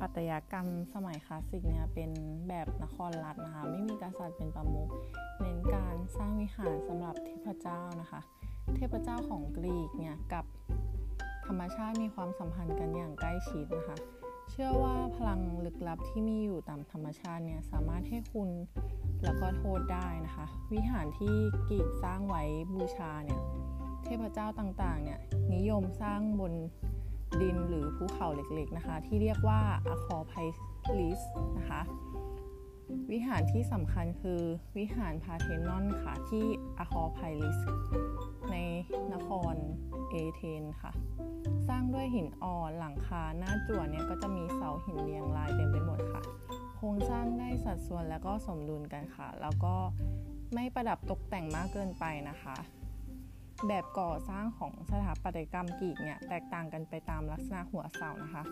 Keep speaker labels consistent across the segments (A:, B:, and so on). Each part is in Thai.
A: ปัตยกรรมสมัยคลาสสิกเนี่ยเป็นแบบนครรัฐนะคะ ไม่มีกษัตริย์เป็นประมุขเน้นการสร้างวิหารสำหรับเทพเจ้านะคะ เทพเจ้าของกรีกเนี่ยกับธรรมชาติมีความสัมพันธ์กันอย่างใกล้ชิดนะคะ เชื่อว่าพลังลึกลับที่มีอยู่ตามธรรมชาติเนี่ยสามารถให้คุณแล้วก็โทษได้นะคะ วิหารที่กรีกสร้างไว้บูชาเนี่ยเทพเจ้าต่างๆเนี่ยนิยมสร้างบน ดินหรือภูเขาเล็กๆนะคะ ที่เรียกว่าอะคอไพลิสนะคะวิหารที่สำคัญคือวิหารพาเทนอนค่ะที่อะคอไพลิสในนครเอเธนค่ะ สร้างด้วยหินอ่อนหลังคาหน้าจั่วเนี่ยก็จะมีเสาหินเรียงรายเต็มไปหมดค่ะ โครงสร้างได้สัดส่วนแล้วก็สมดุลกันค่ะ แล้วก็ไม่ประดับตกแต่งมากเกินไปนะคะ แบบก่อสร้างของสถาปัตยกรรมกรีกเนี่ยแตกต่างกันไปตามลักษณะหัวเสานะคะ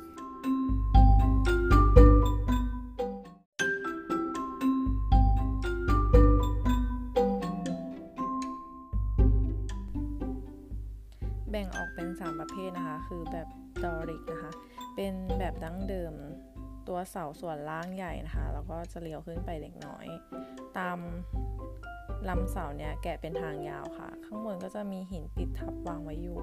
A: แบ่งออกเป็น 3 ประเภทนะคะ คือแบบดอริกนะคะ เป็นแบบดั้งเดิม ตัวเสาส่วนล่างใหญ่นะคะ แล้วก็จะเลี้ยวขึ้นไปเล็กน้อย ตามลำเสาเนี่ยแกะเป็นทางยาวค่ะ ข้างบนก็จะมีหินปิดทับวางไว้อยู่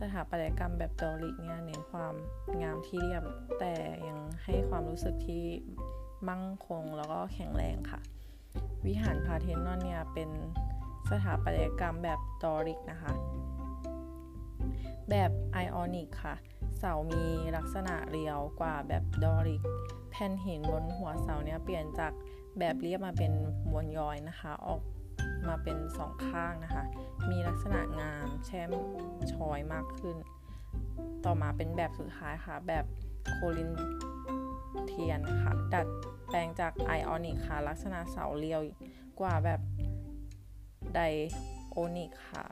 A: สถาปัตยกรรมแบบดอริกเนี่ยเน้นความงามที่เรียบ แต่ยังให้ความรู้สึกที่มั่นคงแล้วก็แข็งแรงค่ะ วิหารพาร์เธนอนเนี่ยเป็นสถาปัตยกรรมแบบดอริกนะคะ แบบไอออนิกค่ะ เสามีลักษณะเรียวกว่าแบบดอริก แผ่นหินบนหัวเสาเนี่ยเปลี่ยนจากแบบเรียบมาเป็นม้วนย้อยนะคะ ออกมาเป็นสองข้างนะคะ มีลักษณะงามแช่มช้อยมากขึ้น ต่อมาเป็นแบบสุดท้ายค่ะ แบบโครินเธียนค่ะ ดัดแปลงจากไอออนิกค่ะ ลักษณะเสาเรียวกว่าแบบไอออนิกค่ะ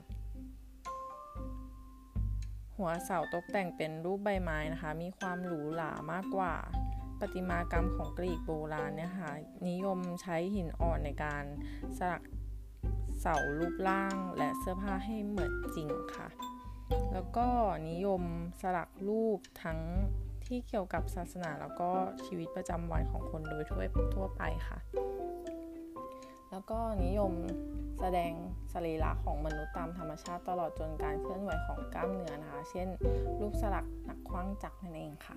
A: หัวเสาตกแต่งเป็นรูปใบไม้นะคะ มีความหรูหรามากกว่าประติมากรรมของกรีกโบราณเนี่ยค่ะนิยมใช้หินอ่อนในการสลักเสารูปร่างและเสื้อผ้าให้เหมือนจริงค่ะ แล้วก็นิยมสลักรูปทั้งที่เกี่ยวกับศาสนาแล้วก็ชีวิตประจำวันของคนโดยทั่วทั่วไปค่ะ แล้วก็นิยมแสดงสรีระของมนุษย์ตามธรรมชาติตลอดจนการเคลื่อนไหวของกล้ามเนื้อนะคะ เช่น รูปสลักหนักคว้างจักนั่นเองค่ะ